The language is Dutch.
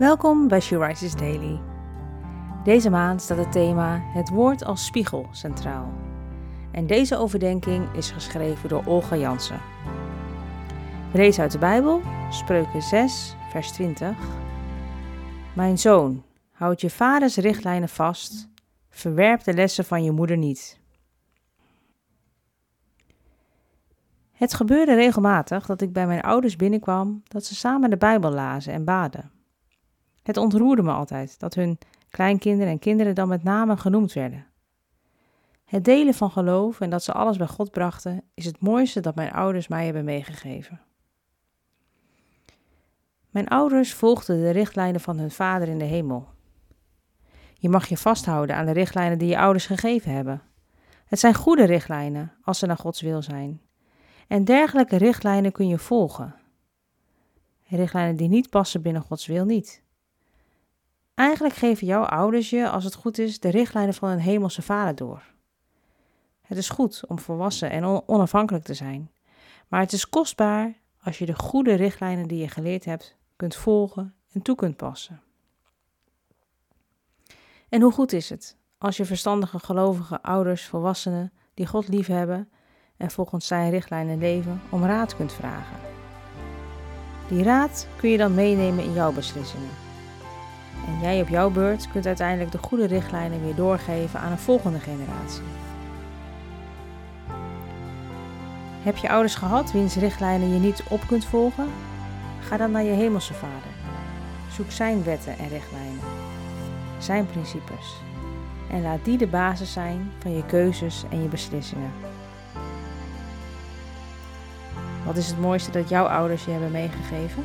Welkom bij She Daily. Deze maand staat het thema Het woord als spiegel centraal. En deze overdenking is geschreven door Olga Jansen. Lees uit de Bijbel, Spreuken 6, vers 20. Mijn zoon, houd je vaders richtlijnen vast, verwerp de lessen van je moeder niet. Het gebeurde regelmatig dat ik bij mijn ouders binnenkwam dat ze samen de Bijbel lazen en baden. Het ontroerde me altijd dat hun kleinkinderen en kinderen dan met name genoemd werden. Het delen van geloof en dat ze alles bij God brachten is het mooiste dat mijn ouders mij hebben meegegeven. Mijn ouders volgden de richtlijnen van hun vader in de hemel. Je mag je vasthouden aan de richtlijnen die je ouders gegeven hebben. Het zijn goede richtlijnen als ze naar Gods wil zijn. En dergelijke richtlijnen kun je volgen. Richtlijnen die niet passen binnen Gods wil niet. Eigenlijk geven jouw ouders je, als het goed is, de richtlijnen van een hemelse vader door. Het is goed om volwassen en onafhankelijk te zijn, maar het is kostbaar als je de goede richtlijnen die je geleerd hebt kunt volgen en toe kunt passen. En hoe goed is het als je verstandige, gelovige ouders, volwassenen die God liefhebben en volgens zijn richtlijnen leven, om raad kunt vragen. Die raad kun je dan meenemen in jouw beslissingen. Jij op jouw beurt kunt uiteindelijk de goede richtlijnen weer doorgeven aan een volgende generatie. Heb je ouders gehad wiens richtlijnen je niet op kunt volgen? Ga dan naar je hemelse vader. Zoek zijn wetten en richtlijnen, zijn principes. En laat die de basis zijn van je keuzes en je beslissingen. Wat is het mooiste dat jouw ouders je hebben meegegeven?